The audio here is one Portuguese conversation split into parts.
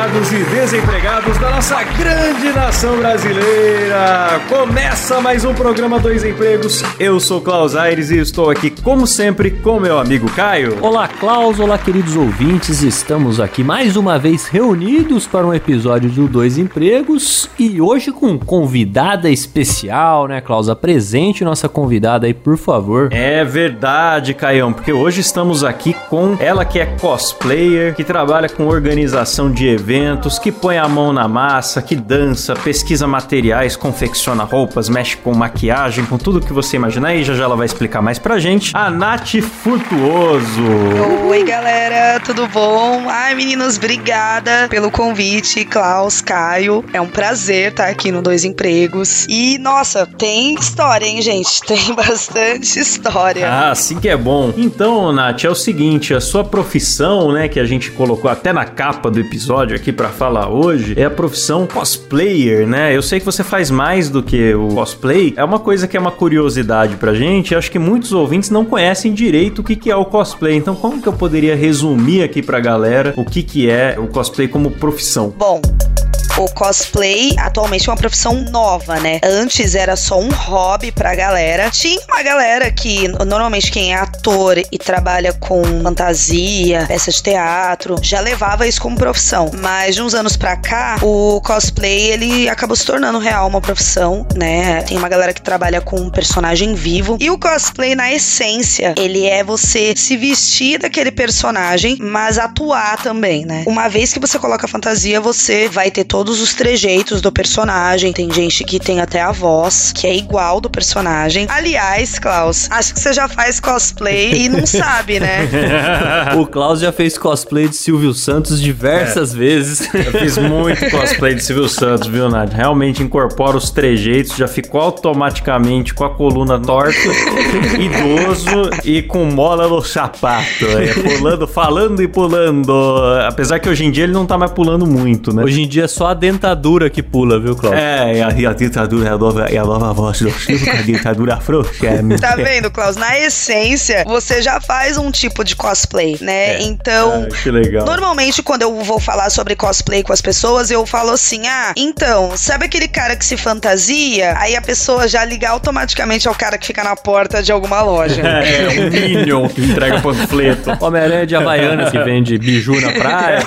Empregados e desempregados da nossa grande nação brasileira! Começa mais um programa Dois Empregos. Eu sou Klaus Aires e estou aqui, como sempre, com meu amigo Caio. Olá, Klaus, olá, queridos ouvintes. Estamos aqui mais uma vez reunidos para um episódio do Dois Empregos e hoje com convidada especial, né, Klaus? Apresente nossa convidada aí, por favor. É verdade, Caião, porque hoje estamos aqui com ela que é cosplayer, que trabalha com organização de eventos, que põe a mão na massa, que dança, pesquisa materiais, confecciona roupas, mexe com maquiagem, com tudo que você imaginar e já já ela vai explicar mais pra gente. A Nath Furtuoso. Oi, galera, tudo bom? Ai, meninos, obrigada pelo convite, Klaus, Caio. É um prazer estar aqui no Dois Empregos. E, nossa, tem história, hein, gente? Tem bastante história. Ah, sim que é bom. Então, Nath, é o seguinte, a sua profissão, né, que a gente colocou até na capa do episódio aqui pra falar hoje, é a profissão cosplayer, né? Eu sei que você faz mais do que o cosplay. É uma coisa que é uma curiosidade pra gente. Acho que muitos ouvintes não conhecem direito o que que é o cosplay. Então, como que eu poderia resumir aqui pra galera o que que é o cosplay como profissão? Bom. O cosplay atualmente é uma profissão nova, né? Antes era só um hobby pra galera. Tinha uma galera que, normalmente, quem é ator e trabalha com fantasia, peça de teatro, já levava isso como profissão. Mas de uns anos pra cá, o cosplay ele acabou se tornando real uma profissão, né? Tem uma galera que trabalha com um personagem vivo. E o cosplay, na essência, ele é você se vestir daquele personagem, mas atuar também, né? Uma vez que você coloca a fantasia, você vai ter todos os trejeitos do personagem. Tem gente que tem até a voz, que é igual do personagem. Aliás, Klaus, acho que você já faz cosplay e não sabe, né? o Klaus já fez cosplay de Silvio Santos diversas vezes. Eu fiz muito cosplay de Silvio Santos, viu, Nath? Realmente incorpora os trejeitos, já ficou automaticamente com a coluna torta, idoso e com mola no sapato. É, pulando, falando e pulando. Apesar que hoje em dia ele não tá mais pulando muito, né? Hoje em dia é só a dentadura que pula, viu, Klaus? É, e a, e a dentadura é a nova, é a nova voz do Silvio com a dentadura frouxa. É, Tá vendo, Klaus? Na essência, você já faz um tipo de cosplay, né? Então, Ah, que legal. Normalmente, quando eu vou falar sobre cosplay com as pessoas, eu falo assim: ah, então, sabe aquele cara que se fantasia? Aí a pessoa já liga automaticamente ao cara que fica na porta de alguma loja. É, um Minion que entrega panfleto. Homem-Aranha de Havaiana que vende biju na praia.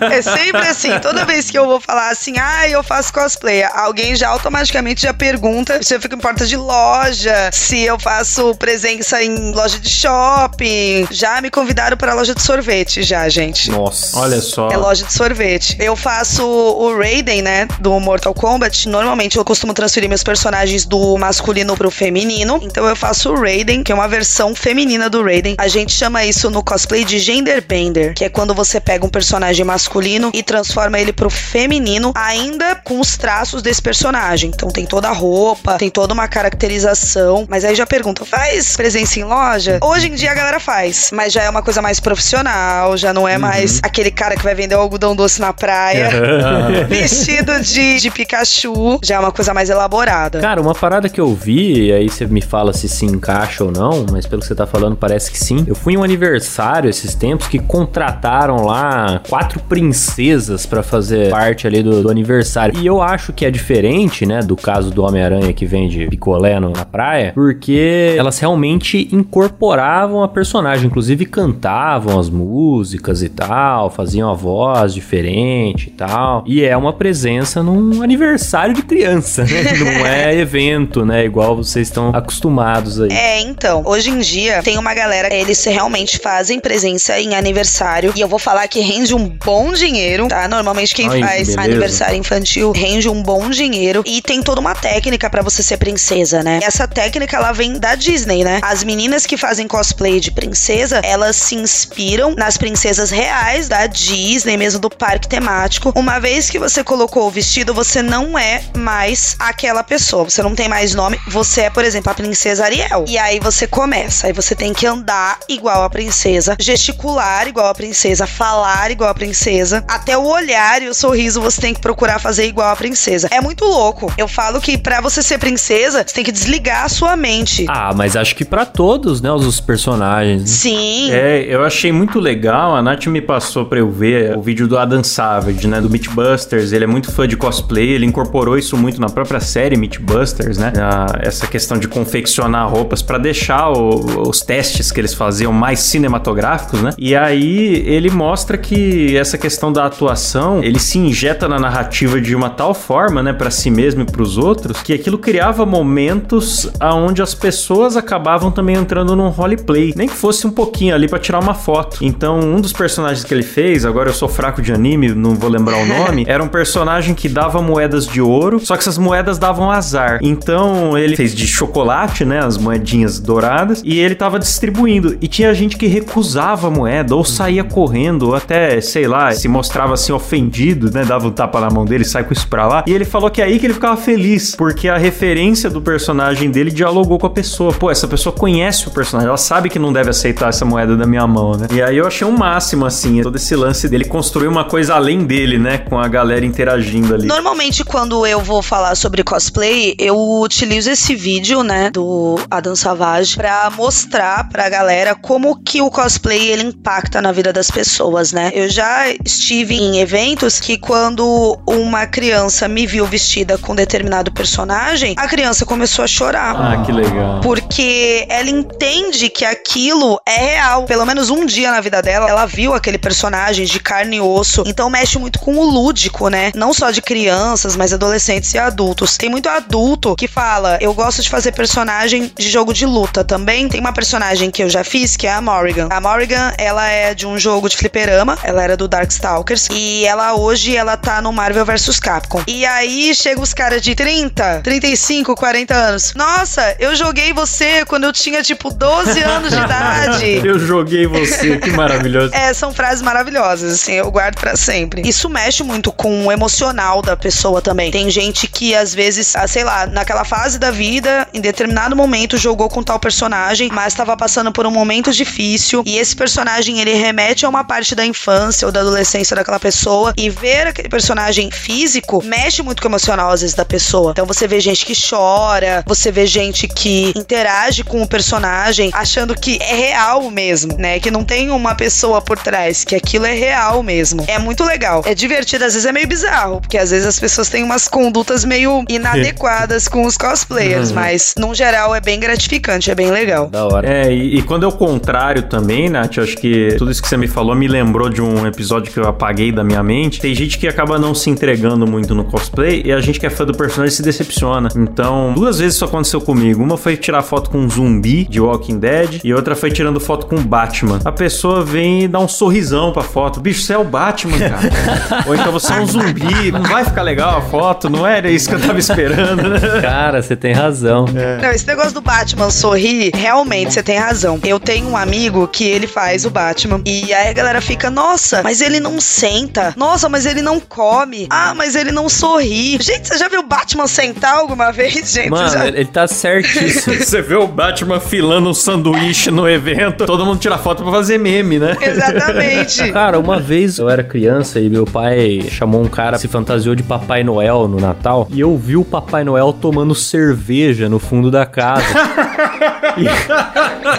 É sempre assim, toda vez que eu vou falar assim, ah, eu faço cosplay, alguém já automaticamente já pergunta se eu fico em porta de loja, se eu faço presença em loja de shopping. Já me convidaram para loja de sorvete, já, gente. Nossa. Olha só. É loja de sorvete. Eu faço o Raiden, né? Do Mortal Kombat. Normalmente eu costumo transferir meus personagens do masculino pro feminino. Então eu faço o Raiden, que é uma versão feminina do Raiden. A gente chama isso no cosplay de gender bender, que é quando você pega um personagem masculino e transforma ele pro feminino, ainda com os traços desse personagem. Então tem toda a roupa, tem toda uma caracterização. Mas aí já pergunta, faz presença em loja? Hoje em dia a galera faz, mas já é uma coisa mais profissional, já não é mais aquele cara que vai vender o algodão doce na praia, vestido de, de Pikachu, já é uma coisa mais elaborada. Cara, uma parada que eu vi, e aí você me fala se se encaixa ou não, mas pelo que você tá falando parece que sim. Eu fui em um aniversário esses tempos que contrataram lá quatro princesas pra fazer parte ali do, do aniversário. E eu acho que é diferente, né, do caso do Homem-Aranha que vende picolé no, na praia, porque elas realmente incorporavam a personagem, inclusive cantavam as músicas e tal, faziam a voz diferente e tal. E é uma presença num aniversário de criança, né? Não é evento, né? Igual vocês estão acostumados aí. É, então, hoje em dia tem uma galera, eles realmente fazem presença em aniversário e eu vou falar que rende um bom dinheiro, tá? Normalmente quem Ai, faz beleza. Aniversário infantil rende um bom dinheiro e tem toda uma técnica pra você ser princesa, né? E essa técnica ela vem da Disney, né? As meninas que fazem cosplay de princesa, elas se inspiram nas princesas reais da Disney, mesmo do parque temático. Uma vez que você colocou o vestido, você não é mais aquela pessoa, você não tem mais nome, você é, por exemplo, a princesa Ariel. E aí você começa, aí você tem que andar igual a princesa, gesticular igual a princesa, falar igual a princesa, até o olhar e o sorriso você tem que procurar fazer igual a princesa. É muito louco. Eu falo que pra você ser princesa, você tem que desligar a sua mente. Ah, mas acho que pra todos, né, os personagens. né? Sim. É, eu achei muito legal. A Nath me passou pra eu ver o vídeo do Adam Savage, né? Do Mythbusters. Ele é muito fã de cosplay, ele incorporou isso muito na própria série Mythbusters, né? A- essa questão de confeccionar roupas pra deixar o- os testes que eles faziam mais cinematográficos, né? E aí ele mostra que essa questão da atuação, ele se injeta na narrativa de uma tal forma, né, Pra si mesmo e pros outros, que aquilo criava momentos aonde as pessoas acabavam também entrando num roleplay, nem que fosse um pouquinho ali pra tirar uma foto. Então, um dos personagens que ele fez, agora eu sou fraco de anime, não vou lembrar o nome, era um personagem que dava moedas de ouro, só que essas moedas davam azar. Então, ele fez de chocolate, né, as moedinhas douradas, e ele tava distribuindo. E tinha gente que recusava a moeda, ou saía correndo, ou até, sei lá, se mostrava assim ofendido, né, dava tapa na mão dele, sai com isso pra lá. E ele falou que é aí que ele ficava feliz, porque a referência do personagem dele dialogou com a pessoa. Pô, essa pessoa conhece o personagem, ela sabe que não deve aceitar essa moeda da minha mão, né? E aí eu achei um máximo, assim, todo esse lance dele construir uma coisa além dele, né, com a galera interagindo ali. Normalmente, quando eu vou falar sobre cosplay, eu utilizo esse vídeo, né, do Adam Savage, pra mostrar pra galera como que o cosplay ele impacta na vida das pessoas, né? Eu já estive em eventos que quando uma criança me viu vestida com determinado personagem, a criança começou a chorar. Ah, que legal. Porque ela entende que aquilo é real. Pelo menos um dia na vida dela, ela viu aquele personagem de carne e osso. Então mexe muito com o lúdico, né? Não só de crianças, mas adolescentes e adultos. Tem muito adulto que fala: Eu gosto de fazer personagem de jogo de luta também. Tem uma personagem que eu já fiz, que é a Morrigan. A Morrigan, ela é de um jogo de fliperama. Ela era do Darkstalkers. E ela hoje, ela tá no Marvel vs Capcom. E aí chega os caras de 30, 35, 40 anos. Nossa, eu joguei você quando eu tinha tipo 12 anos de idade. Eu joguei você, que maravilhoso. É, são frases maravilhosas, assim, eu guardo pra sempre. Isso mexe muito com o emocional da pessoa também. Tem gente que, às vezes, ah, sei lá, naquela fase da vida, em determinado momento, jogou com tal personagem, mas tava passando por um momento difícil, e esse personagem, ele remete a uma parte da infância ou da adolescência daquela pessoa, e ver aquele personagem físico mexe muito com o emocional, às vezes, da pessoa. Então você vê gente que chora, você vê gente que interage com o personagem, achando que é real mesmo, né? Que não tem uma pessoa por trás, que aquilo é real mesmo. É muito legal. É divertido, às vezes é meio bizarro, porque às vezes as pessoas têm umas condutas meio inadequadas com os cosplayers, mas num geral é bem gratificante, é bem legal. Da hora. É, e, e quando é o contrário também, Nath, eu acho que tudo isso que você me falou me lembrou de um episódio que eu apaguei da minha mente. Tem gente que acaba não se entregando muito no cosplay e a gente que é fã do personagem se decepciona. Então, duas vezes isso aconteceu comigo. Uma foi tirar foto com um zumbi de Walking Dead e outra foi tirando foto com o Batman. A pessoa vem e dá um sorrisão pra foto. Bicho, você é o Batman, cara. Ou então você é um zumbi. Não vai ficar legal a foto, não era isso que eu tava esperando, né? Cara, você tem razão. Não, esse negócio do Batman sorrir, realmente você tem razão. Eu tenho um amigo que ele faz o Batman e aí a galera fica, nossa, mas ele não senta. Nossa, mas ele não come. Ah, mas ele não sorri. Gente, você já viu o Batman sentar alguma vez, gente? Mano, já- ele ele tá certíssimo. Você vê o Batman filando um sanduíche no evento, todo mundo tira foto pra fazer meme, né? Exatamente. Cara, uma vez eu era criança e meu pai chamou um cara, se fantasiou de Papai Noel no Natal, e eu vi o Papai Noel tomando cerveja no fundo da casa.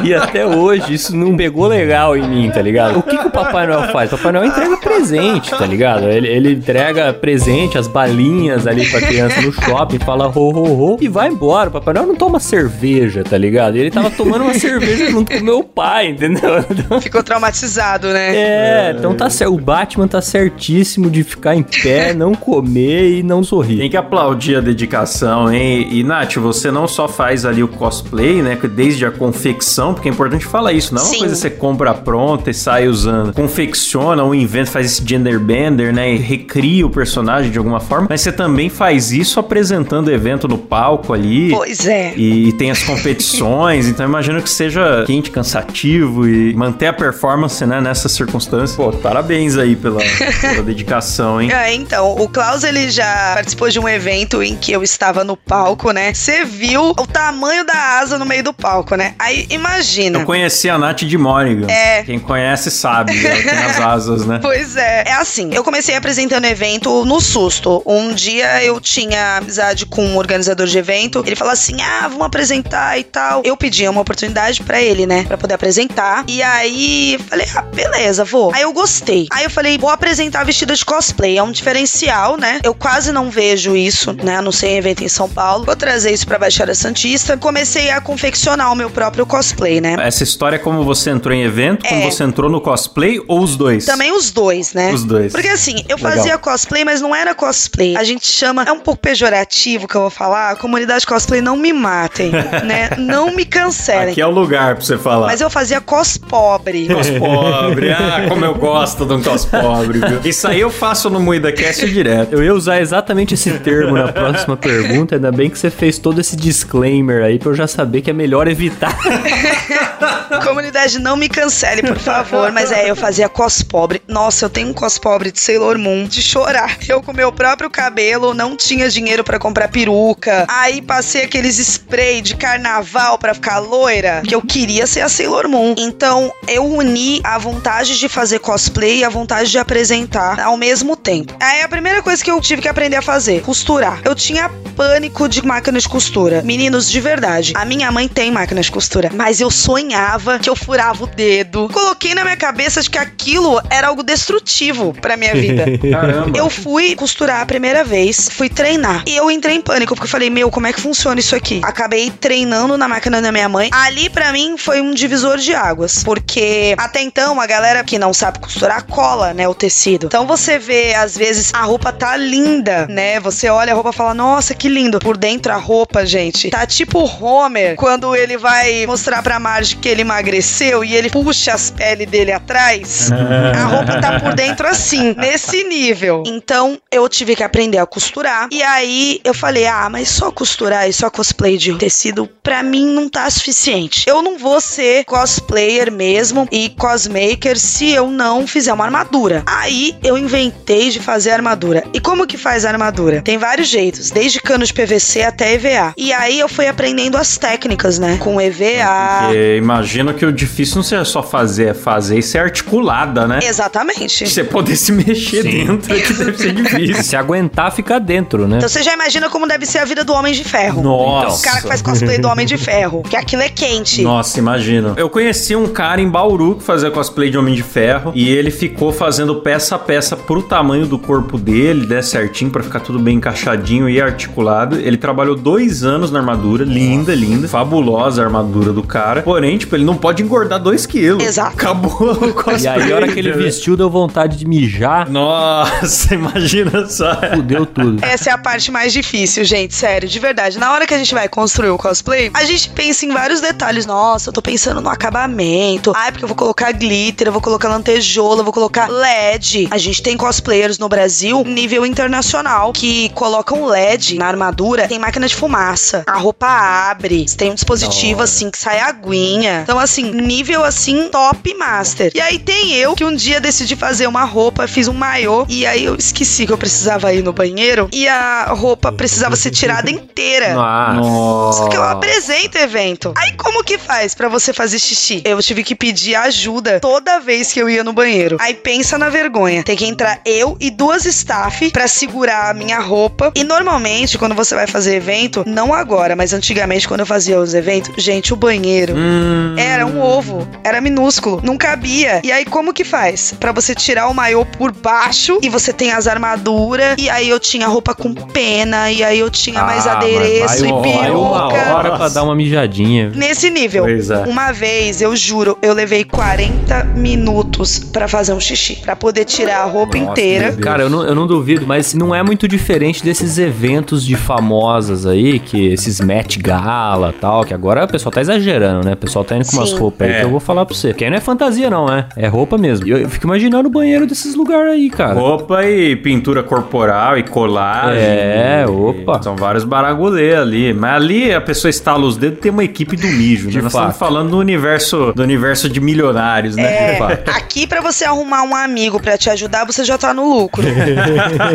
e, e até hoje isso não pegou legal em mim, tá ligado? O que, que o Papai Noel faz? O Papai Noel entrega presente, tá ligado? Ele, ele entrega entrega presente, as balinhas ali pra criança no shopping, fala ho, ho, ho, e vai embora. Papai Noel não toma cerveja, tá ligado? Ele tava tomando uma cerveja junto com meu pai, entendeu? Então, Ficou traumatizado, né? é, então tá certo. O Batman tá certíssimo de ficar em pé, não comer e não sorrir. Tem que aplaudir a dedicação, hein? E, Nath, você não só faz ali o cosplay, né? Desde a confecção, porque é importante falar isso, não é uma Sim. coisa que você compra pronta e sai usando. Confecciona ou inventa, faz esse gender bender, né? E recria o personagem de alguma forma. Mas você também faz isso apresentando o evento no palco ali. Pois é. E tem as competições, então imagino que seja quente, cansativo e manter a performance, né, nessas circunstâncias. Pô, parabéns aí pela, pela dedicação, hein? É, então, o Klaus ele já participou de um evento em que eu estava no palco, né? Você viu o tamanho da asa no meio do palco, né? Aí imagina. Eu conheci a Nath de Morrigan. É. Quem conhece sabe, ela tem as asas, né? Pois é. É assim, eu comecei apresentando evento no susto. Um dia eu tinha amizade com um organizador de evento. Ele falou assim: ah, vamos apresentar e tal. Eu pedi uma oportunidade pra ele, né? Pra poder apresentar. E aí falei: ah, beleza, vou. Aí eu gostei. Aí eu falei: vou apresentar vestida de cosplay. É um diferencial, né? Eu quase não vejo isso, né? A não ser em evento em São Paulo. Vou trazer isso pra Baixada Santista. Comecei a confeccionar o meu próprio cosplay, né? Essa história é como você entrou em evento, como É. você entrou no cosplay ou os dois? Também os dois, né? Os dois. Porque assim, eu Legal. fazia cosplay, mas não era cosplay. A gente chama, é um pouco pejorativo que eu vou falar, a comunidade cosplay não me matem, né? Não me cancelem. Aqui é o lugar pra você falar. Mas eu fazia cospobre. Cos pobre, ah, como eu gosto de um cos pobre, viu? Isso aí eu faço no Moída Cast direto. Eu ia usar exatamente esse termo na próxima pergunta, ainda bem que você fez todo esse disclaimer aí pra eu já saber que é melhor evitar. Comunidade, não me cancele, por favor. Mas é, eu fazia cospobre. Nossa, eu tenho um cospobre de Sailor Moon de chorar. Eu com meu próprio cabelo, não tinha dinheiro pra comprar peruca. Aí passei aqueles spray de carnaval pra ficar loira, que eu queria ser a Sailor Moon. Então, eu uni a vontade de fazer cosplay e a vontade de apresentar ao mesmo tempo. Aí a primeira coisa que eu tive que aprender a fazer, costurar. Eu tinha pânico de máquina de costura. Meninos, de verdade, a minha mãe tem máquina de costura, mas eu sonhava que eu furava o dedo. Coloquei na minha cabeça de que aquilo era algo destrutivo pra minha vida. Caramba. Eu fui costurar a primeira vez, fui treinar. E eu entrei em pânico, porque eu falei, meu, como é que funciona isso aqui? Acabei treinando na máquina da minha mãe. Ali, pra mim, foi um divisor de águas. Porque até então, a galera que não sabe costurar cola, né, o tecido. Então você vê, às vezes, a roupa tá linda, né? Você olha a roupa e fala, nossa, que lindo. Por dentro a roupa, gente, tá tipo o Homer, quando ele vai mostrar pra Marge que ele emagreceu e ele puxa as peles dele atrás. A roupa tá por dentro assim, nesse nível. Então eu tive que aprender a costurar. E aí eu falei: ah, mas só costurar e só cosplay de tecido, pra mim não tá suficiente. Eu não vou ser cosplayer mesmo e cosmaker se eu não fizer uma armadura. Aí eu inventei de fazer armadura. E como que faz a armadura? Tem vários jeitos, desde cano de PVC até EVA. E aí eu fui aprendendo as técnicas, né? Com EVA. Porque imagino que o difícil não seja só fazer, é fazer e ser articulada, né? Exatamente. Você poder se mexer dentro que deve ser difícil. Se aguentar, fica dentro, né? Então você já imagina como deve ser a vida do Homem de Ferro. Nossa. O cara que faz cosplay do Homem de Ferro. Que aquilo é quente. Nossa, imagino. Eu conheci um cara em Bauru que fazia cosplay de Homem de Ferro e ele ficou fazendo peça a peça pro tamanho do corpo dele, né, certinho, pra ficar tudo bem encaixadinho e articulado. Ele trabalhou dois anos na armadura, linda, linda, fabulosa a armadura do cara. Porém, tipo, ele não pode engordar dois quilos. Exato. Acabou o cosplay. E aí, a hora que ele vestiu, deu vontade de mijar, Nossa, imagina só. fudeu tudo. Essa é a parte mais difícil, gente, sério, de verdade. Na hora que a gente vai construir o cosplay, a gente pensa em vários detalhes. Nossa, eu tô pensando no acabamento. Ai, porque eu vou colocar glitter, eu vou colocar lantejoula, eu vou colocar LED. A gente tem cosplayers no Brasil, nível internacional, que colocam LED na armadura. Tem máquina de fumaça. A roupa abre. Tem um dispositivo assim que sai aguinha. Então, assim, nível assim, top master. E aí tem eu que um dia decidi fazer uma roupa, fiz um maiô. E aí eu esqueci que eu precisava ir no banheiro. E a roupa precisava ser tirada inteira. Nossa. Só que eu apresento o evento. Aí como que faz pra você fazer xixi? Eu tive que pedir ajuda toda vez que eu ia no banheiro. Aí pensa na vergonha. Tem que entrar eu e duas staff pra segurar a minha roupa. E normalmente, quando você vai fazer evento, não agora, mas antigamente, quando eu fazia os eventos, gente, o banheiro Hum, era um ovo, era minúsculo, não cabia. E aí como que faz? Pra você tirar o maiô por baixo e você você tem as armaduras, e aí eu tinha roupa com pena, e aí eu tinha mais Ah, adereço mas vai e vai uma peruca. Hora pra dar uma mijadinha. Nesse nível. Pois é. Uma vez, eu juro, eu levei 40 minutos pra fazer um xixi. Pra poder tirar a roupa Nossa, inteira. Cara, eu não, eu não duvido, mas não é muito diferente desses eventos de famosas aí, que esses Met Gala tal, que agora o pessoal tá exagerando, né? O pessoal tá indo com umas Sim. roupas aí É. que eu vou falar pra você. Que aí não é fantasia, não, é? É roupa mesmo. E eu, eu fico imaginando o banheiro desses lugares aí, cara. Roupa e pintura corporal e colagem. É, E- opa. São vários baragulê ali. Mas ali a pessoa estala os dedos e tem uma equipe do mijo, De né? Nós fato. estamos falando do universo, do universo de milionários, né? É, aqui pra você arrumar um amigo pra te ajudar, você já tá no lucro.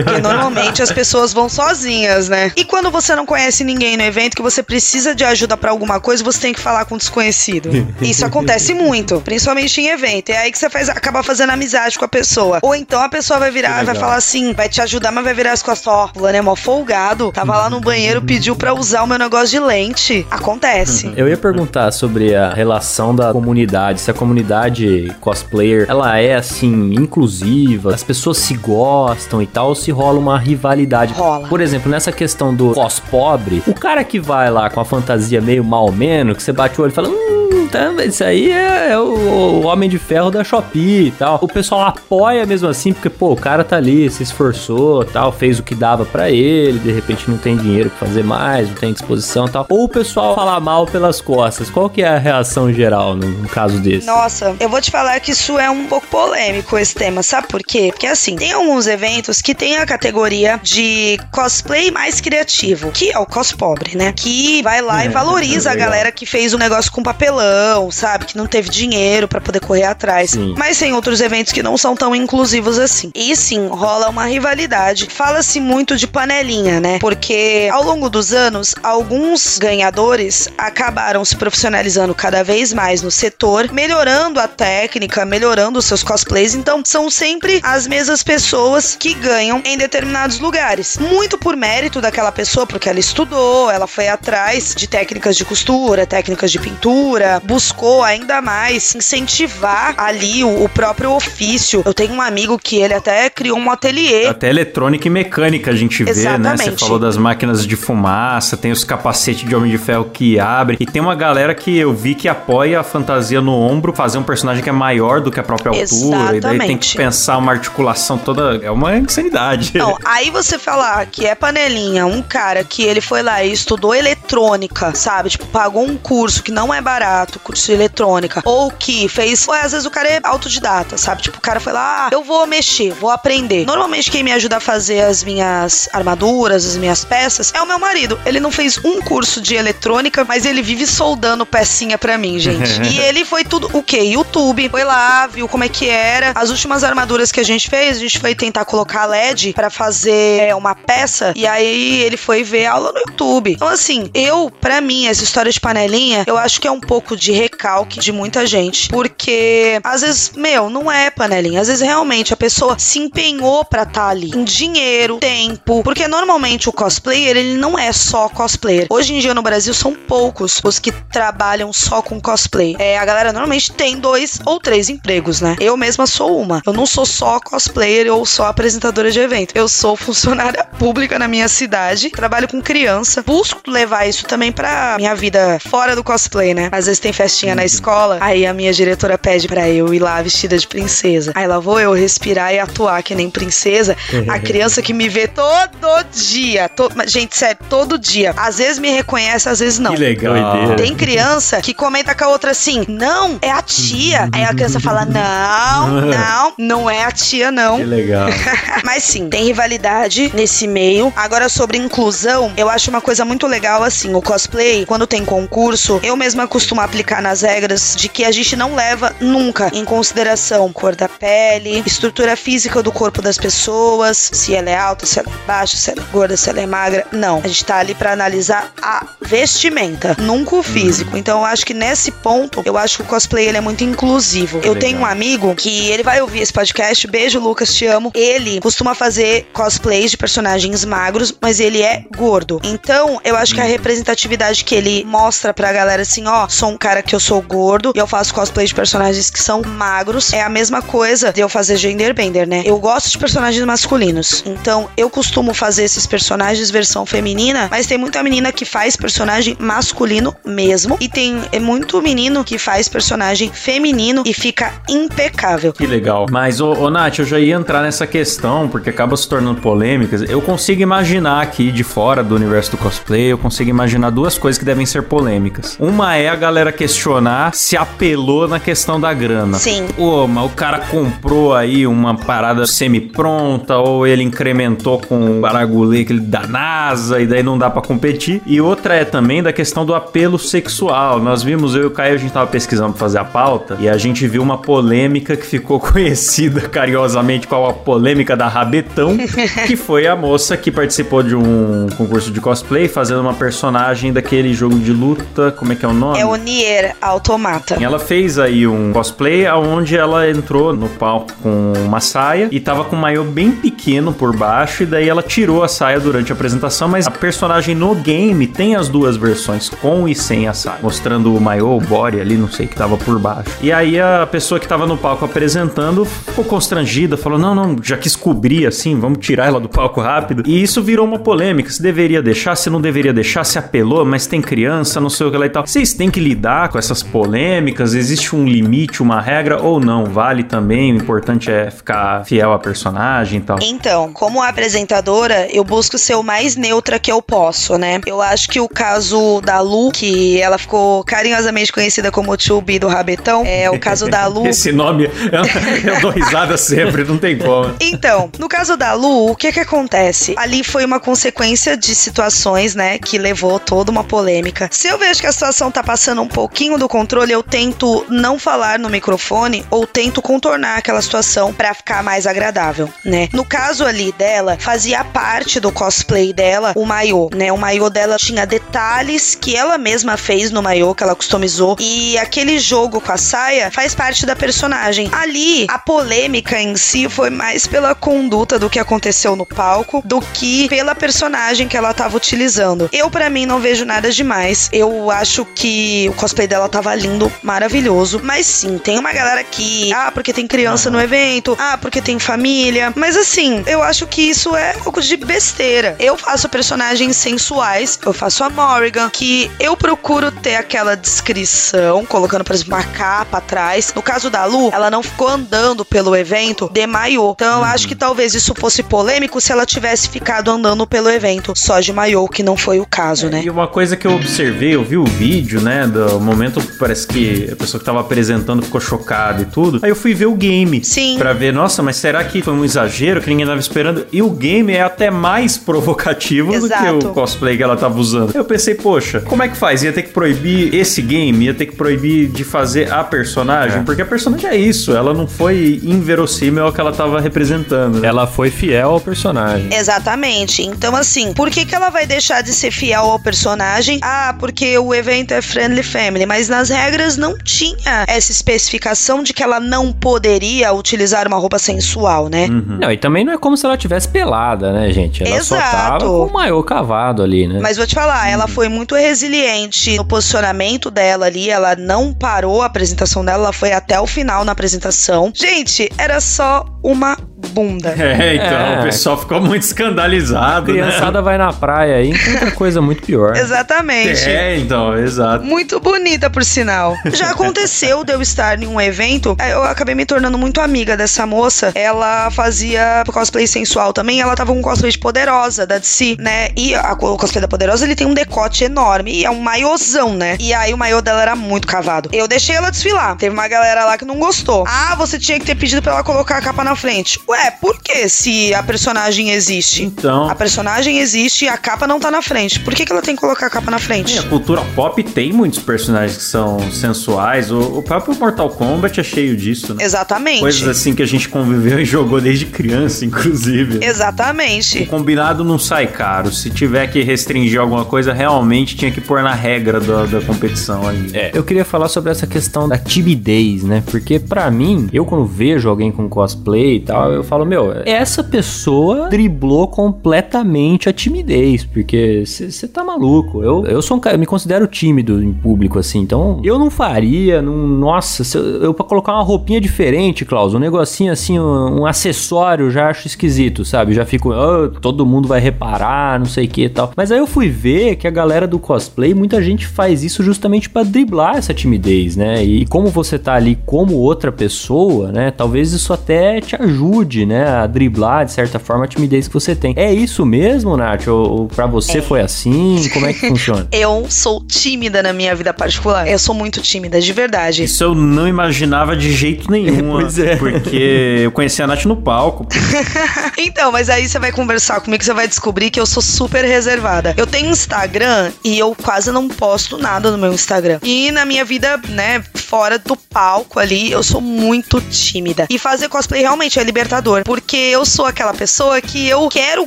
Porque normalmente as pessoas vão sozinhas, né? E quando você não conhece ninguém no evento que você precisa de ajuda pra alguma coisa, você tem que falar com um desconhecido. Isso acontece muito, principalmente em evento. É aí que você faz, acaba fazendo amizade com a pessoa. Ou então a pessoa vai virar, vai falar assim, vai te ajudar, mas vai virar as costas, ó, fulano é mó folgado, tava lá no banheiro, pediu pra usar o meu negócio de lente. Acontece. Eu ia perguntar sobre a relação da comunidade, se a comunidade cosplayer, ela é assim, inclusiva, as pessoas se gostam e tal, ou se rola uma rivalidade. Rola. Por exemplo, nessa questão do cos pobre, o cara que vai lá com a fantasia meio mal menos, que você bate o olho e fala, hum, tá, isso aí é, é o, o Homem de Ferro da Shopee e tal. O pessoal apoia mesmo assim, porque, pô, o cara tá ali, se esforçou tal, fez o que dava pra ele, de repente não tem dinheiro pra fazer mais, não tem disposição e tal. Ou o pessoal fala mal pelas costas. Qual que é a reação geral num, num caso desse? Nossa, eu vou te falar que isso é um pouco polêmico esse tema, sabe por quê? Porque assim, tem alguns eventos que tem a categoria de cosplay mais criativo, que é o cos pobre, né? Que vai lá e valoriza a legal. galera que fez um negócio com papelão, sabe? Que não teve dinheiro pra poder correr atrás. Sim. Mas tem outros eventos que não são tão inclusivos assim. E sim, rola uma rivalidade. Fala-se muito de panelinha, né? Porque ao longo dos anos, alguns ganhadores acabaram se profissionalizando cada vez mais no setor, melhorando a técnica, melhorando os seus cosplays. Então, são sempre as mesmas pessoas que ganham em determinados lugares. Muito por mérito daquela pessoa, porque ela estudou, ela foi atrás de técnicas de costura, técnicas de pintura, buscou ainda mais incentivar ali o, o próprio ofício. Eu tenho um amigo que ele até criou um ateliê. Até eletrônica e mecânica a gente vê, né? Você Exatamente. falou das máquinas de fumaça, tem os capacetes de Homem de Ferro que abrem. E tem uma galera que eu vi que apoia a fantasia no ombro, fazer um personagem que é maior do que a própria altura. E daí tem que Exatamente. pensar uma articulação toda. É uma insanidade. Não, aí você falar que é panelinha, um cara que ele foi lá e estudou eletrônica, sabe? Tipo, pagou um curso que não é barato, curso de eletrônica, ou que fez. Ué, às vezes o cara é autodidata, sabe? Tipo, o cara foi lá, ah, eu vou mexer, vou aprender. Normalmente quem me ajuda a fazer as minhas armaduras, as minhas peças, é o meu marido. Ele não fez um curso de eletrônica, mas ele vive soldando pecinha pra mim, gente. e ele foi tudo o quê? YouTube. Foi lá, viu como é que era. As últimas armaduras que a gente fez, a gente foi tentar colocar LED pra fazer é, uma peça e aí ele foi ver aula no YouTube. Então assim, eu, pra mim, essa história de panelinha, eu acho que é um pouco de recalque de muita gente, porque às vezes, meu, não é panelinha. Às vezes realmente a pessoa se empenhou pra estar ali em dinheiro, tempo, porque normalmente o cosplayer, ele não é só cosplayer. Hoje em dia no Brasil são poucos os que trabalham só com cosplay. É, a galera normalmente tem dois ou três empregos, né? Eu mesma sou uma. Eu não sou só cosplayer ou só apresentadora de evento. Eu sou funcionária pública na minha cidade, trabalho com criança. Busco levar isso também pra minha vida fora do cosplay, né? Às vezes tem festinha na escola, aí a minha diretora pede pra eu ir lá vestida de princesa. Aí lá vou eu respirar e atuar que nem princesa. A criança que me vê todo dia, to- gente, sério, todo dia. Às vezes me reconhece, às vezes não. Que legal. Tem criança que comenta com a outra assim: não, é a tia. Aí a criança fala: não, não, não é a tia, não. Que legal. Mas sim, tem rivalidade nesse meio. Agora, sobre inclusão, eu acho uma coisa muito legal assim: o cosplay, quando tem concurso, eu mesma costumo aplicar nas regras de que a gente não leva nunca em consideração cor da pele, estrutura física do corpo das pessoas, se ela é alta, se ela é baixa, se ela é gorda, se ela é magra. Não. A gente tá ali pra analisar a vestimenta, nunca o físico. Então, eu acho que nesse ponto, eu acho que o cosplay ele é muito inclusivo. Eu Legal. tenho um amigo que ele vai ouvir esse podcast. Beijo, Lucas, te amo. Ele costuma fazer cosplays de personagens magros, mas ele é gordo. Então, eu acho que a representatividade que ele mostra pra galera assim, ó, sou um cara que eu sou gordo e eu faço cosplay de personagens que são magros. É a mesma coisa de eu fazer genderbender, né? Eu gosto de personagens masculinos. Então, eu costumo fazer esses personagens versão feminina, mas tem muita menina que faz personagem masculino mesmo. E tem muito menino que faz personagem feminino e fica impecável. Que legal. Mas, ô, ô Nath, eu já ia entrar nessa questão, porque acaba se tornando polêmicas. Eu consigo imaginar aqui de fora do universo do cosplay, eu consigo imaginar duas coisas que devem ser polêmicas. Uma é a galera questionar se apelou na questão da grana. Sim. Ô, mas o cara comprou aí uma parada semi-pronta, ou ele incrementou com o baragulê da NASA, e daí não dá para competir. E outra é também da questão do apelo sexual. Nós vimos, eu e o Caio, a gente tava pesquisando pra fazer a pauta, e a gente viu uma polêmica que ficou conhecida carinhosamente com a polêmica da Rabetão, que foi a moça que participou de um concurso de cosplay fazendo uma personagem daquele jogo de luta, como é que é o nome? É o Nier Automata. Ela fez aí um cosplay onde ela entrou no palco com uma saia e tava com um maiô bem pequeno por baixo, e daí ela tirou a saia durante a apresentação, mas a personagem no game tem as duas versões, com e sem a saia, mostrando o maiô, o body ali, não sei, que tava por baixo. E aí a pessoa que tava no palco apresentando ficou constrangida, falou: não, não, já quis cobrir assim, vamos tirar ela do palco rápido. E isso virou uma polêmica: se deveria deixar, se não deveria deixar, se apelou, mas tem criança, não sei o que lá e tal. Vocês têm que lidar com essas polêmicas, existe um limite, uma regra ou não? Vale também, o importante é ficar fiel à personagem e tal. Então, como apresentadora, eu busco ser o mais neutra que eu posso, né? Eu acho que o caso da Lu, que ela ficou carinhosamente conhecida como Chubi do Rabetão, é o caso da Lu. Esse nome eu, eu dou risada sempre, não tem como. Então, no caso da Lu, o que que acontece? Ali foi uma consequência de situações, né, que levou toda uma polêmica. Se eu vejo que a situação tá passando um pouquinho do controle, eu tento não falar no microfone ou tento contornar aquela situação para ficar mais agradável, né? No caso ali dela, fazia parte do cosplay dela o maiô, né? O maiô dela tinha detalhes que ela mesma fez no maiô, que ela customizou, e aquele jogo com a saia faz parte da personagem. Ali, a polêmica em si foi mais pela conduta do que aconteceu no palco do que pela personagem que ela tava utilizando. Eu, para mim, não vejo nada demais. Eu acho que o cosplay dela tava lindo, maravilhoso. Mas sim, tem uma galera que, ah, porque tem criança no evento, ah, porque tem família. Mas assim, eu acho que isso é um pouco de besteira. Eu faço personagens sensuais, eu faço a Morrigan, que eu procuro ter aquela descrição, colocando, por exemplo, uma capa atrás. No caso da Lu, ela não ficou andando pelo evento de maiô. Então eu acho que talvez isso fosse polêmico se ela tivesse ficado andando pelo evento só de maiô, que não foi o caso, né? E uma coisa que eu observei, eu vi o vídeo, né, do momento, parece que a pessoa que tava apresentando ficou chocada e tudo. Aí eu fui ver o game. Sim. Pra ver, nossa, mas será que foi um exagero que ninguém tava esperando? E o game é até mais provocativo do que Exato. o cosplay que ela tava usando. Eu pensei, poxa, como é que faz? Ia ter que proibir esse game? Ia ter que proibir de fazer a personagem? Porque a personagem é isso, ela não foi inverossímil ao que ela tava representando. né? Ela foi fiel ao personagem. Exatamente. Então, assim, por que, que ela vai deixar de ser fiel ao personagem? Ah, porque o evento é friendly family. Mas nas regras não tinha essa especificação de que ela não poderia utilizar uma roupa sensual, né? Não, e também não é como se ela tivesse pelada, né, gente? Ela só Exato. tava com o maiô cavado ali, né? Mas vou te falar, ela foi muito resiliente no posicionamento dela ali. Ela não parou a apresentação dela, ela foi até o final na apresentação. Gente, era só uma bunda. É, então, É. o pessoal ficou muito escandalizado, A criançada vai na praia aí, encontra coisa muito pior. Exatamente. né? É, então, exato. Muito bonita, por sinal. Já aconteceu de eu estar em um evento, eu acabei me tornando muito amiga dessa moça. Ela fazia cosplay sensual também, ela tava com um cosplay de poderosa da DC, né? E a, o cosplay da poderosa, ele tem um decote enorme e é um maiôzão, né? E aí o maiô dela era muito cavado. Eu deixei ela desfilar. Teve uma galera lá que não gostou. Ah, você tinha que ter pedido pra ela colocar a capa na frente. Ué, por que se a personagem existe? Então, A personagem existe e a capa não tá na frente. Por que, que ela tem que colocar a capa na frente? É, a cultura pop tem muitos personagens que são sensuais. O, o próprio Mortal Kombat é cheio disso, né? Exatamente. Coisas assim que a gente conviveu e jogou desde criança, inclusive. O Exatamente. combinado não sai caro. Se tiver que restringir alguma coisa, realmente tinha que pôr na regra da, da competição ali. É, eu queria falar sobre essa questão da timidez, né? Porque pra mim, eu quando vejo alguém com cosplay e tal, eu eu falo, meu, essa pessoa driblou completamente a timidez, porque você tá maluco. Eu, eu sou um cara, eu me considero tímido em público, assim, então eu não faria, não, nossa, eu, eu pra colocar uma roupinha diferente, Klaus, um negocinho assim, um, um acessório, já acho esquisito, sabe? Já fico, oh, todo mundo vai reparar, não sei o que e tal. Mas aí eu fui ver que a galera do cosplay, muita gente faz isso justamente para driblar essa timidez, né? E como você tá ali como outra pessoa, né? Talvez isso até te ajude, né? A driblar, de certa forma, a timidez que você tem. É isso mesmo, Nath? Ou, ou pra você é. foi assim? Como é que funciona? eu sou tímida na minha vida particular. Eu sou muito tímida, de verdade. Isso eu não imaginava de jeito nenhum. pois é. Porque eu conheci a Nath no palco. então, mas aí você vai conversar comigo, você vai descobrir que eu sou super reservada. Eu tenho Instagram e eu quase não posto nada no meu Instagram. E na minha vida, né, fora do palco ali, eu sou muito tímida. E fazer cosplay realmente é libertador, porque eu sou aquela pessoa que eu quero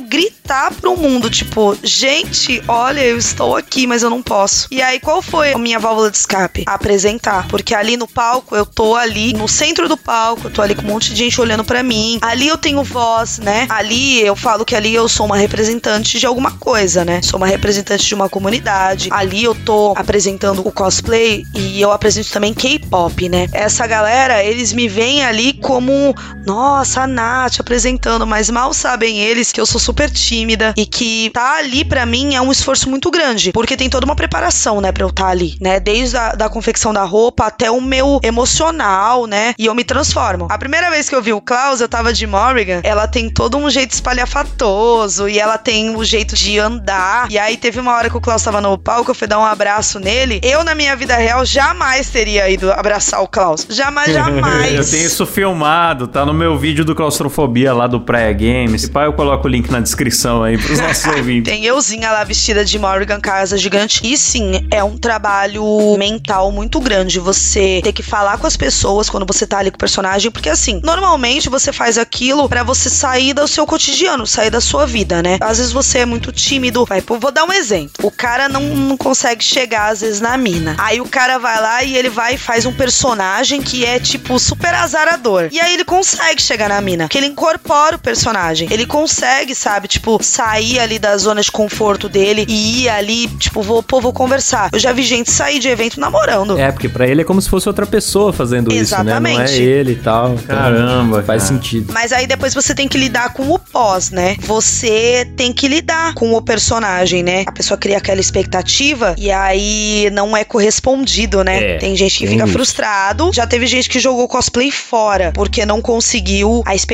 gritar pro mundo, tipo, gente, olha, eu estou aqui, mas eu não posso. E aí, qual foi a minha válvula de escape? Apresentar. Porque ali no palco, eu tô ali no centro do palco, eu tô ali com um monte de gente olhando para mim. Ali eu tenho voz, né? Ali eu falo que ali eu sou uma representante de alguma coisa, né? Sou uma representante de uma comunidade. Ali eu tô apresentando o cosplay e eu apresento também K-pop, né? Essa galera, eles me veem ali como, nossa, a Nath apresentando, mas mal sabem eles que eu sou super tímida e que tá ali para mim é um esforço muito grande, porque tem toda uma preparação, né, pra eu estar tá ali, né? Desde a da confecção da roupa até o meu emocional, né? E eu me transformo. A primeira vez que eu vi o Klaus, eu tava de Morrigan, ela tem todo um jeito espalhafatoso e ela tem o um jeito de andar. E aí teve uma hora que o Klaus tava no palco, eu fui dar um abraço nele. Eu, na minha vida real, jamais teria ido abraçar o Klaus. Jamais, jamais. eu tenho isso filmado, tá no meu vídeo do Claustrofobia lá do Praia Games. E pai, eu coloco o link na descrição aí pros nossos ouvintes. Tem euzinha lá vestida de Morrigan Casa Gigante. E sim, é um trabalho mental muito grande você ter que falar com as pessoas quando você tá ali com o personagem, porque assim, normalmente você faz aquilo para você sair do seu cotidiano, sair da sua vida, né? Às vezes você é muito tímido, vai, vou dar um exemplo. O cara não, não consegue chegar às vezes na mina. Aí o cara vai lá e ele vai e faz um personagem que é tipo super azarador. E aí ele consegue chegar na mina, que ele incorpora o personagem. Ele consegue, sabe, tipo, sair ali da zona de conforto dele e ir ali, tipo, vou, pô, vou conversar. Eu já vi gente sair de evento namorando. É, porque para ele é como se fosse outra pessoa fazendo Exatamente. isso, né? Não é ele e tal. Então Caramba, faz cara. sentido. Mas aí depois você tem que lidar com o pós, né? Você tem que lidar com o personagem, né? A pessoa cria aquela expectativa e aí não é correspondido, né? É, tem gente que fica isso. frustrado. Já teve gente que jogou cosplay fora porque não conseguiu a expectativa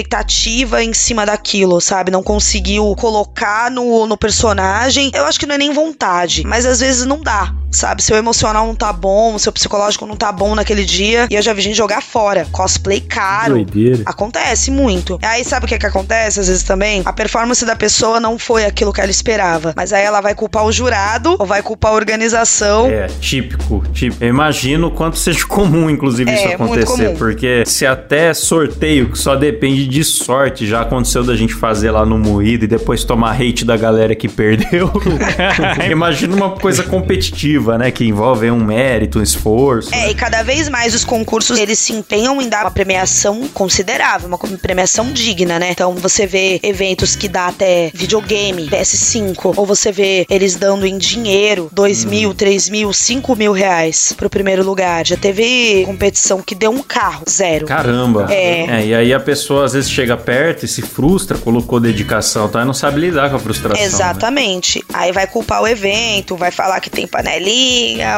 em cima daquilo, sabe? Não conseguiu colocar no, no personagem. Eu acho que não é nem vontade, mas às vezes não dá sabe? Seu emocional não tá bom, seu psicológico não tá bom naquele dia. E eu já vi gente jogar fora. Cosplay caro. Doideira. Acontece muito. Aí sabe o que que acontece às vezes também? A performance da pessoa não foi aquilo que ela esperava. Mas aí ela vai culpar o jurado ou vai culpar a organização. É, típico. típico. Eu imagino o quanto seja comum, inclusive, é, isso acontecer. Porque se até sorteio que só depende de sorte, já aconteceu da gente fazer lá no moído e depois tomar hate da galera que perdeu. Imagina uma coisa competitiva né? Que envolve um mérito, um esforço. É, né? e cada vez mais os concursos, eles se empenham em dar uma premiação considerável, uma premiação digna, né? Então você vê eventos que dá até videogame, PS5, ou você vê eles dando em dinheiro 2 hum. mil, 3 mil, 5 mil reais pro primeiro lugar. Já teve competição que deu um carro, zero. Caramba. É. é e aí a pessoa às vezes chega perto e se frustra, colocou dedicação, tá? E não sabe lidar com a frustração. Né? Exatamente. Né? Aí vai culpar o evento, vai falar que tem panelinha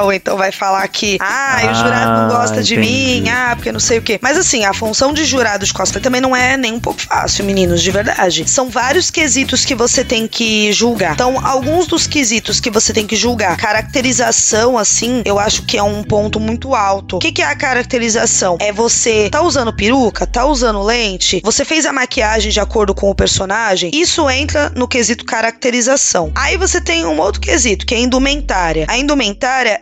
ou então vai falar que, ah, ah o jurado não gosta de mim, ah, porque não sei o quê. Mas assim, a função de jurado de cosplay também não é nem um pouco fácil, meninos, de verdade. São vários quesitos que você tem que julgar. Então, alguns dos quesitos que você tem que julgar, caracterização, assim, eu acho que é um ponto muito alto. O que, que é a caracterização? É você tá usando peruca, tá usando lente, você fez a maquiagem de acordo com o personagem, isso entra no quesito caracterização. Aí você tem um outro quesito, que é indumentária. A indumentária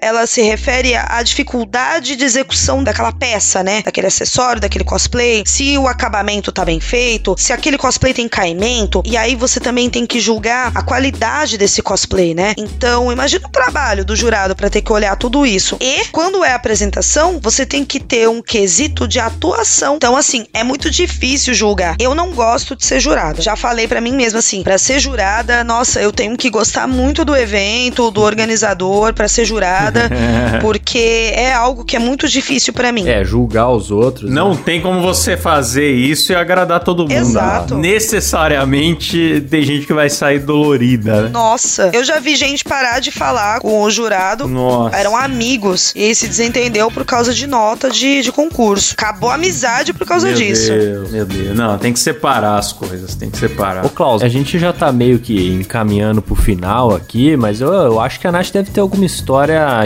ela se refere à dificuldade de execução daquela peça, né? Daquele acessório, daquele cosplay, se o acabamento tá bem feito, se aquele cosplay tem caimento, e aí você também tem que julgar a qualidade desse cosplay, né? Então, imagina o trabalho do jurado para ter que olhar tudo isso. E quando é apresentação, você tem que ter um quesito de atuação. Então, assim, é muito difícil julgar. Eu não gosto de ser jurada. Já falei para mim mesma assim, para ser jurada, nossa, eu tenho que gostar muito do evento, do organizador para ser jurada, porque é algo que é muito difícil para mim. É, julgar os outros. Não né? tem como você fazer isso e agradar todo mundo. Exato. Necessariamente tem gente que vai sair dolorida, né? Nossa, eu já vi gente parar de falar com o jurado. Nossa. Eram amigos. E se desentendeu por causa de nota de, de concurso. Acabou a amizade por causa meu disso. Deus, meu Deus. Não, tem que separar as coisas, tem que separar. Ô, Klaus, a gente já tá meio que encaminhando pro final aqui, mas eu, eu acho que a Nath deve ter alguma história,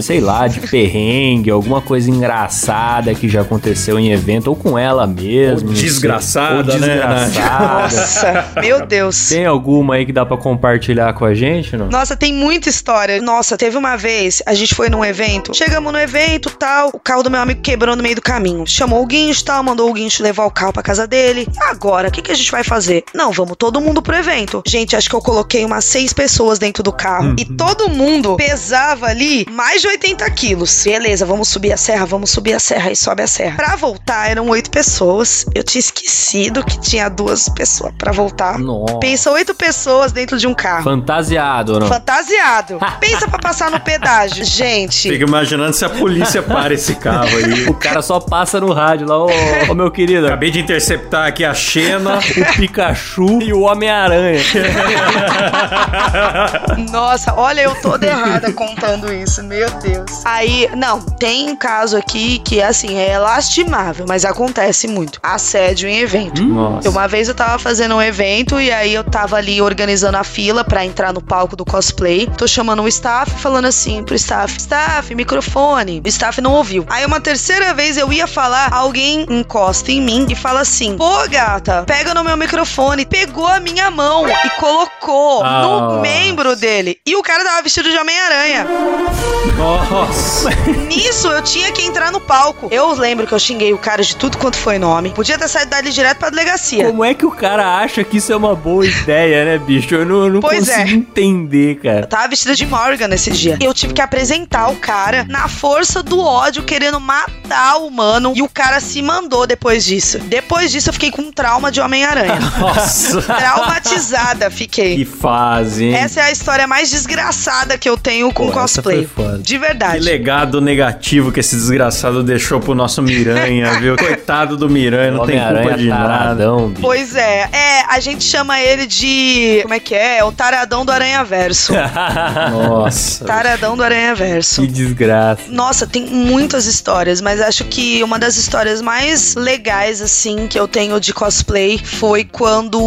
sei lá, de perrengue, alguma coisa engraçada que já aconteceu em evento, ou com ela mesmo. Ou desgraçada, Ou né, desgraçada. Nossa, meu Deus. Tem alguma aí que dá pra compartilhar com a gente, não? Nossa, tem muita história. Nossa, teve uma vez, a gente foi num evento. Chegamos no evento, tal, o carro do meu amigo quebrou no meio do caminho. Chamou o guincho, tal, mandou o guincho levar o carro pra casa dele. Agora, o que, que a gente vai fazer? Não, vamos todo mundo pro evento. Gente, acho que eu coloquei umas seis pessoas dentro do carro. E todo mundo pesava ali mais de 80 quilos. Beleza, vamos subir a serra, vamos subir a serra e sobe a serra. Pra voltar, eram oito pessoas. Eu tinha esquecido que tinha duas pessoas pra voltar. Nossa. Pensa oito pessoas dentro de um carro. Fantasiado, não? Fantasiado. Pensa pra passar no pedágio. Gente. Fica imaginando se a polícia para esse carro aí. O cara só passa no rádio lá, ô, ô, meu querido, Acabei de interceptar aqui a Xena. o Pikachu e o Homem-Aranha. Nossa, olha, eu toda errada contando isso. Meu Deus. Aí, não, tem um caso aqui que, assim, é lastimável, mas acontece muito. Assédio em evento. Nossa. Uma vez eu tava fazendo um evento e aí eu tava ali organizando a fila pra entrar no palco do cosplay. Tô chamando o staff, falando assim pro staff: Staff, microfone. O staff não ouviu. Aí uma terceira vez eu ia falar, alguém encosta em mim e fala assim: Pô, gata, pega no meu microfone. Pegou a minha mão e colocou Ah. no membro dele. E o cara tava vestido de Homem-Aranha. Nossa. Nisso eu tinha que entrar no palco. Eu lembro que eu xinguei o cara de tudo quanto foi nome. Podia ter saído dali direto pra delegacia. Como é que o cara acha que isso é uma boa ideia, né, bicho? Eu não, eu não Pois consigo é. entender, Eu cara. tava vestida de Morgan nesse dia. Eu tive que apresentar o cara na força do ódio, querendo matar o humano. E o cara se mandou depois disso. Depois disso, eu fiquei com um trauma de Homem-Aranha. Nossa. Traumatizada fiquei. Que fase, hein? Essa é a história mais desgraçada que eu tenho com Pô, essa cosplay. foi foda. De Que verdade. legado negativo que esse desgraçado deixou pro nosso Miranha, viu? Coitado do Miranha, não tem culpa de nada. taradão, bicho. Pois é. É, a gente chama ele de. Como é que é? É o taradão do Aranha Verso. Nossa. taradão do Aranha Verso. que desgraça. Nossa, tem muitas histórias, mas acho que uma das histórias mais legais, assim, que eu tenho de cosplay foi quando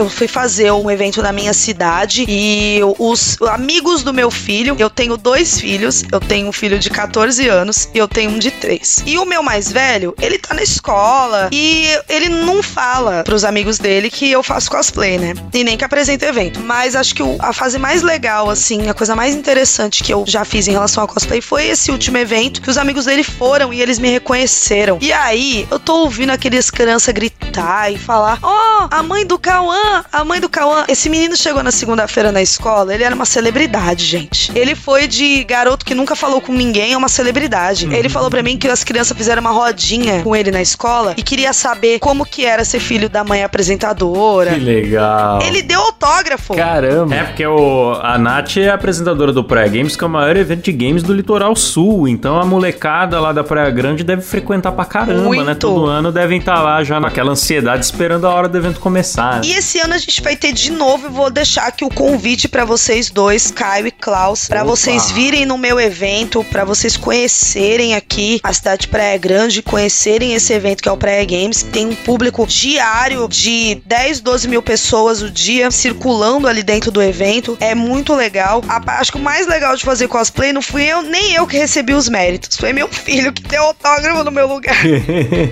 eu fui fazer um evento na minha cidade e os amigos do meu filho, eu tenho dois filhos, eu tenho um filho de 14 anos e eu tenho um de 3. E o meu mais velho, ele tá na escola e ele não fala pros amigos dele que eu faço cosplay, né? E nem que apresento evento. Mas acho que a fase mais legal, assim, a coisa mais interessante que eu já fiz em relação ao cosplay foi esse último evento que os amigos dele foram e eles me reconheceram. E aí, eu tô ouvindo aqueles crianças gritar e falar: Ó, a mãe do Cauã, a mãe do Cauã. Esse menino chegou na segunda-feira na escola, ele era uma celebridade, gente. Ele foi de garoto que nunca falou com ninguém a uma celebridade. Ele falou pra mim que as crianças fizeram uma rodinha com ele na escola e queria saber como que era ser filho da mãe apresentadora. Que legal. Ele deu autógrafo. Caramba. É, porque o, a Nath é apresentadora do Praia Games, que é o maior evento de games do litoral sul. Então a molecada lá da Praia Grande deve frequentar pra caramba, Muito. né? Todo ano devem estar lá já naquela ansiedade esperando a hora do evento começar. né? E esse ano a gente vai ter de novo, vou deixar aqui o convite pra vocês dois, Caio e Klaus, pra Opa. vocês virem no meu evento, pra vocês conhecerem aqui a cidade de Praia Grande, conhecerem esse evento que é o Praia Games. Tem um público diário de 10, 12 mil pessoas o dia circulando ali dentro do evento. É muito legal. A- acho que o mais legal de fazer cosplay não fui eu, nem eu que recebi os méritos. Foi meu filho que deu autógrafo no meu lugar.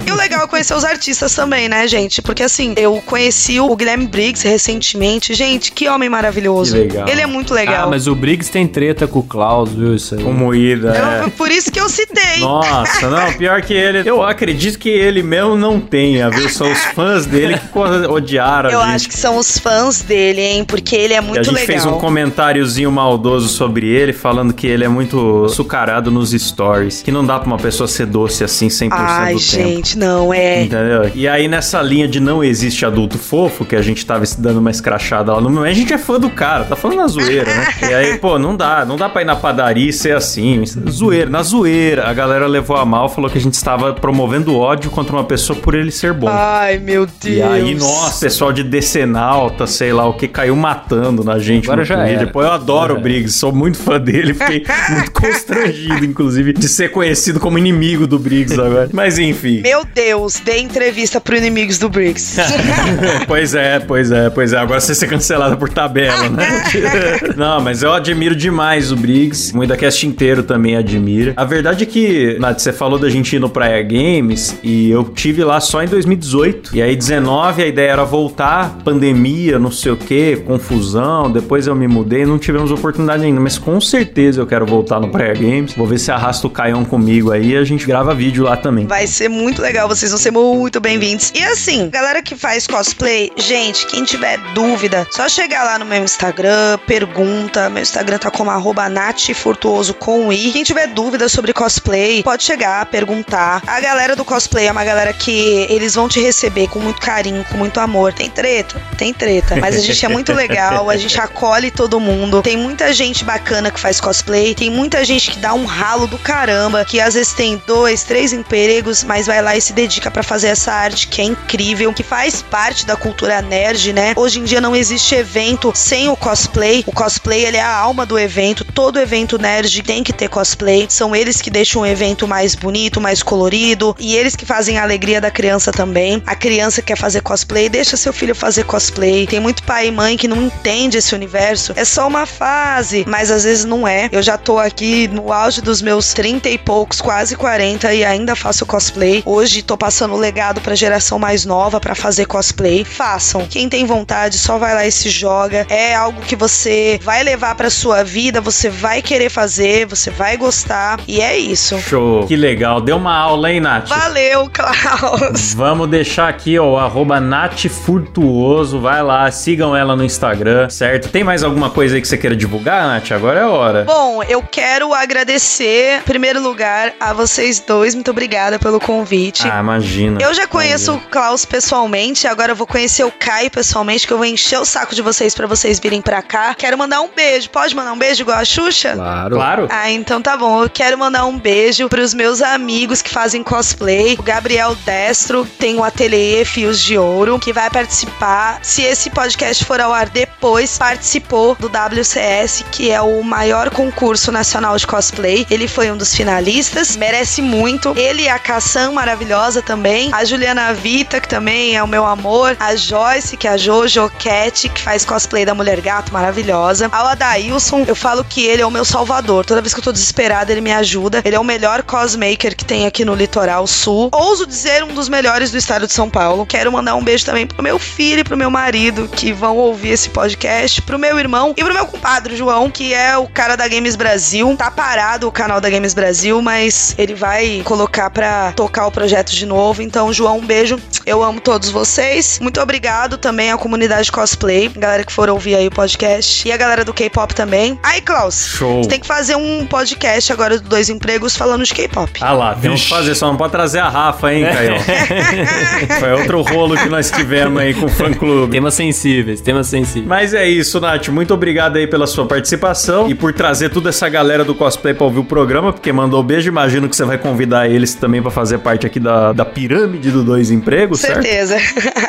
E o legal é conhecer os artistas também, né, gente? Porque assim, eu conheci o Guilherme Briggs recentemente. Gente, que homem maravilhoso. Que legal. Ele é muito legal. Ah, mas o Briggs tem treta com o Klaus, viu? Isso aí. Com moída, é. Eu- por isso que eu citei. Nossa, não, pior que ele. Eu acredito que ele mesmo não tenha, viu? São os fãs dele que odiaram Eu a gente. acho que são os fãs dele, hein? Porque ele é E a muito gente legal. fez um comentáriozinho maldoso sobre ele, falando que ele é muito açucarado nos stories. Que não dá pra uma pessoa ser doce assim 100% Ai, do tempo. gente, não, é. Entendeu? E aí, nessa nessa linha de não existe adulto fofo, que a gente tava dando uma escrachada lá no meu, a gente é fã do cara, tá falando na zoeira, né? E aí, pô, não dá, não dá pra ir na padaria e ser assim. Zoeira, na zoeira. A galera levou a mal, falou que a gente estava promovendo ódio contra uma pessoa por ele ser bom. Ai, meu Deus. E aí, nossa, pessoal de Decenalta, sei lá o que, caiu matando na gente Agora no já Twitter. Pô, eu adoro Já o Briggs, sou muito fã dele, fiquei muito constrangido, inclusive, de ser conhecido como inimigo do Briggs agora. Mas enfim. Meu Deus, dê entrevista pro inimigos do Briggs. pois é, pois é, pois é. Agora você ser cancelado por tabela, né? Não, mas eu admiro demais o Briggs. O MuidaCast inteiro também admira. A verdade é que, Nath, você falou da gente ir no Praia Games e eu tive lá só em 2018. E aí, 19, a ideia era voltar, pandemia, não sei o que, confusão. Depois eu me mudei, não tivemos oportunidade ainda. Mas com certeza eu quero voltar no Praia Games. Vou ver se arrasta o Caião comigo aí e a gente grava vídeo lá também. Vai ser muito legal, vocês vão ser muito bem-vindos. E assim, galera que faz cosplay, gente, quem tiver dúvida, só chegar lá no meu Instagram, pergunta. Meu Instagram tá como arroba natifurtuoso com i. Quem tiver dúvida sobre cosplay, pode chegar, perguntar. A galera do cosplay é uma galera que eles vão te receber com muito carinho, com muito amor. Tem treta? Tem treta. Mas a gente é muito legal, a gente acolhe todo mundo. Tem muita gente bacana que faz cosplay, tem muita gente que dá um ralo do caramba, que às vezes tem dois, três empregos, mas vai lá e se dedica pra fazer essa arte que é incrível, que faz parte da cultura nerd, né? Hoje em dia não existe evento sem o cosplay. O cosplay ele é a alma do evento. Todo evento nerd tem que ter cosplay. São eles que deixam o evento mais bonito, mais colorido e eles que fazem a alegria da criança também. A criança quer fazer cosplay, deixa seu filho fazer cosplay. Tem muito pai e mãe que não entende esse universo. É só uma fase, mas às vezes não é. Eu já tô aqui no auge dos meus 30 e poucos, quase 40 e ainda faço cosplay. Hoje tô passando o legado pra geração mais nova pra fazer cosplay. Façam. Quem tem vontade, só vai lá e se joga. É algo que você vai levar pra sua vida, você vai querer fazer, você vai gostar e é isso. Show. Que legal. Deu uma aula, hein, Nath? Valeu, Klaus. Vamos deixar aqui, ó, o arroba Nath Furtuoso. Vai lá, sigam ela no Instagram, certo? Tem mais alguma coisa aí que você queira divulgar, Nath? Agora é a hora. Bom, eu quero agradecer, em primeiro lugar, a vocês dois. Muito obrigada pelo convite. Ah, imagina. Eu já conheço o Klaus pessoalmente, agora eu vou conhecer o Caio pessoalmente, que eu vou encher o saco de vocês pra vocês virem pra cá. Quero mandar um beijo. Pode mandar um beijo igual a Xuxa? Claro. Claro. Ah, então tá bom. Eu quero mandar um beijo pros meus amigos que fazem cosplay. O Gabriel Destro tem o ateliê Fios de Ouro, que vai participar. Se esse podcast for ao ar depois, participou do WCS, que é o maior concurso nacional de cosplay. Ele foi um dos finalistas, merece muito. Ele e a Cassan, maravilhosa também. A Juliana Vita, que também é o meu amor. A Joyce, que é a Jojo Cat, que faz cosplay da Mulher Gato, maravilhosa. Ao Adailson, eu falo que ele é o meu salvador. Toda vez que eu tô desesperada, ele me ajuda. Ele é o melhor cosmaker que tem aqui no litoral sul. Ouso dizer um dos melhores do estado de São Paulo. Quero mandar um beijo também pro meu filho e pro meu marido que vão ouvir esse podcast, pro meu irmão e pro meu compadre João, que é o cara da Games Brasil. Tá parado o canal da Games Brasil, mas ele vai colocar pra tocar o projeto de novo. Então, João, um beijo. Eu amo todos vocês. Muito obrigado também à comunidade cosplay, galera que for ouvir aí o podcast e a galera do K-pop também. Aí, Klaus, Show. Você tem que fazer um podcast agora do Dois Empregos falando de K-pop. Ah lá, temos que fazer, só não pode trazer a Rafa, hein, Caio? Foi outro rolo que nós tivemos aí com o fã-clube. Temas sensíveis, temas sensíveis. Mas é isso, Nath. Muito obrigado aí pela sua participação e por trazer toda essa galera do cosplay pra ouvir o programa, porque mandou beijo. Imagino que você vai convidar eles também pra fazer parte aqui da, da pirâmide do Dois Empregos, certo? Certeza.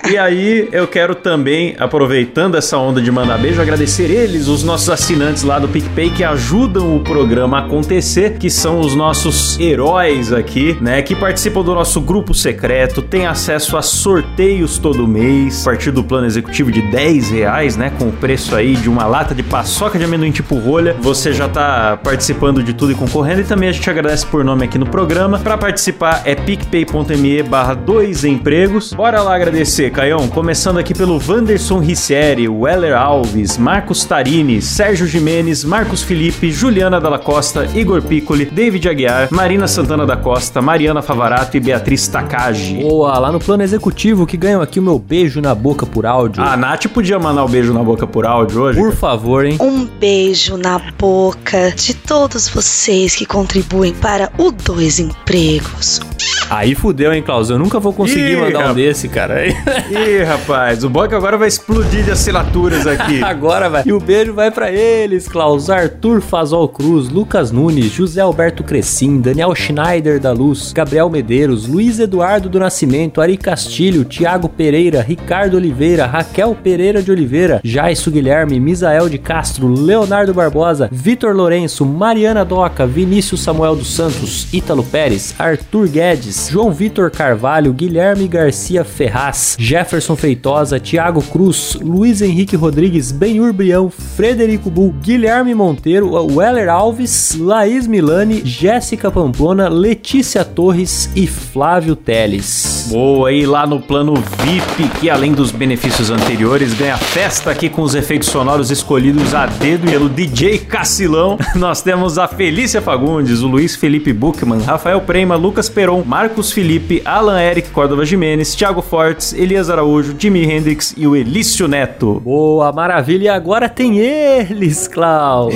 E aí, eu quero também, aproveitando essa onda de mandar beijo, agradecer eles, os nossos assinantes lá do PicPay que ajudam o programa a acontecer, que são os nossos heróis aqui, né? Que participam do nosso grupo secreto, tem acesso a sorteios todo mês, a partir do plano executivo de 10 reais, né? Com o preço aí de uma lata de paçoca de amendoim tipo rolha. Você já tá participando de tudo e concorrendo. E também a gente agradece por nome aqui no programa. Para participar é picpay.me barra dois empregos. Bora lá agradecer, Caião. Começando aqui pelo Wanderson Ricieri, Weller Alves, Marcos Tarini, Sérgio Jimenez, Marcos Felipe, Juliana Dalla Costa, Igor Piccoli, David Aguiar, Marina Santana da Costa, Mariana Favarato e Beatriz Takagi. Boa, lá no plano executivo que ganham aqui o meu beijo na boca por áudio. A Nath podia mandar o um beijo na boca por áudio hoje? Por favor, hein? Um beijo na boca de todos vocês que contribuem para o Dois Empregos. Aí fudeu, hein, Klaus? Eu nunca vou conseguir Ih, mandar um desse, cara. Ih, rapaz, o que agora vai explodir de assinaturas aqui. Agora vai. E o beijo vai pra eles, Klaus. Arthur Fazol Cruz, Lucas Nunes, José Alberto Crescim, Daniel Schneider da Luz, Gabriel Medeiros, Luiz Eduardo do Nascimento, Ari Castilho, Tiago Pereira, Ricardo Oliveira, Raquel Pereira de Oliveira, Jaisso Guilherme, Misael de Castro, Leonardo Barbosa, Vitor Lourenço, Mariana Doca, Vinícius Samuel dos Santos, Ítalo Pérez, Arthur Guedes, João Vitor Carvalho, Guilherme Garcia Ferraz, Jefferson Feitosa, Tiago Cruz, Luiz Henrique Rodrigues, Benhur Brião, Frederico Bull, Guilherme Monteiro, Weller Alves, Laís Milani, Jéssica Pamplona, Letícia Torres e Flávio Teles. Boa, e lá no plano VIP, que além dos benefícios anteriores, ganha festa aqui com os efeitos sonoros escolhidos a dedo pelo DJ Cacilão. Nós temos a Felícia Fagundes, o Luiz Felipe Buchmann, Rafael Prema, Lucas Peron, Marcos Felipe, Alan Eric Córdova Jimenez, Thiago Fortes, Elias Araújo, Jimi Hendrix e o Elício Neto. Boa, maravilha. E agora tem eles, Klaus.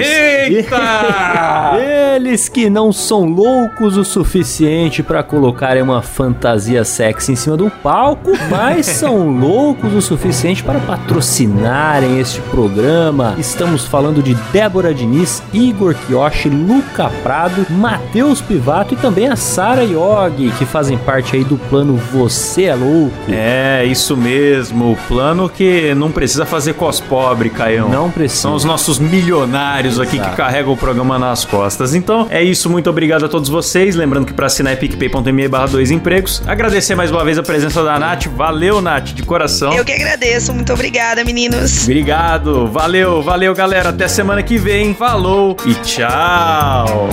Eita! Eles que não são loucos o suficiente pra colocarem uma fantasia sexy em cima do palco, mas são loucos o suficiente para patrocinarem este programa. Estamos falando de Débora Diniz, Igor Kiyoshi, Luca Prado, Matheus Pivato e também a Sara Yogi, que fazem parte aí do plano Você é Louco. É, isso mesmo. O plano que não precisa fazer cos pobre, Caião. Não precisa. São os nossos milionários aqui Exato. que carregam o programa nas costas. Então, é isso. Muito obrigado a todos vocês. Lembrando que para assinar é picpay.me barra dois empregos. Agradecer mais uma vez a presença da Nath. Valeu, Nath, de coração. Eu que agradeço. Muito obrigada, meninos. Obrigado. Valeu, valeu, galera. Até semana que vem. Falou e tchau.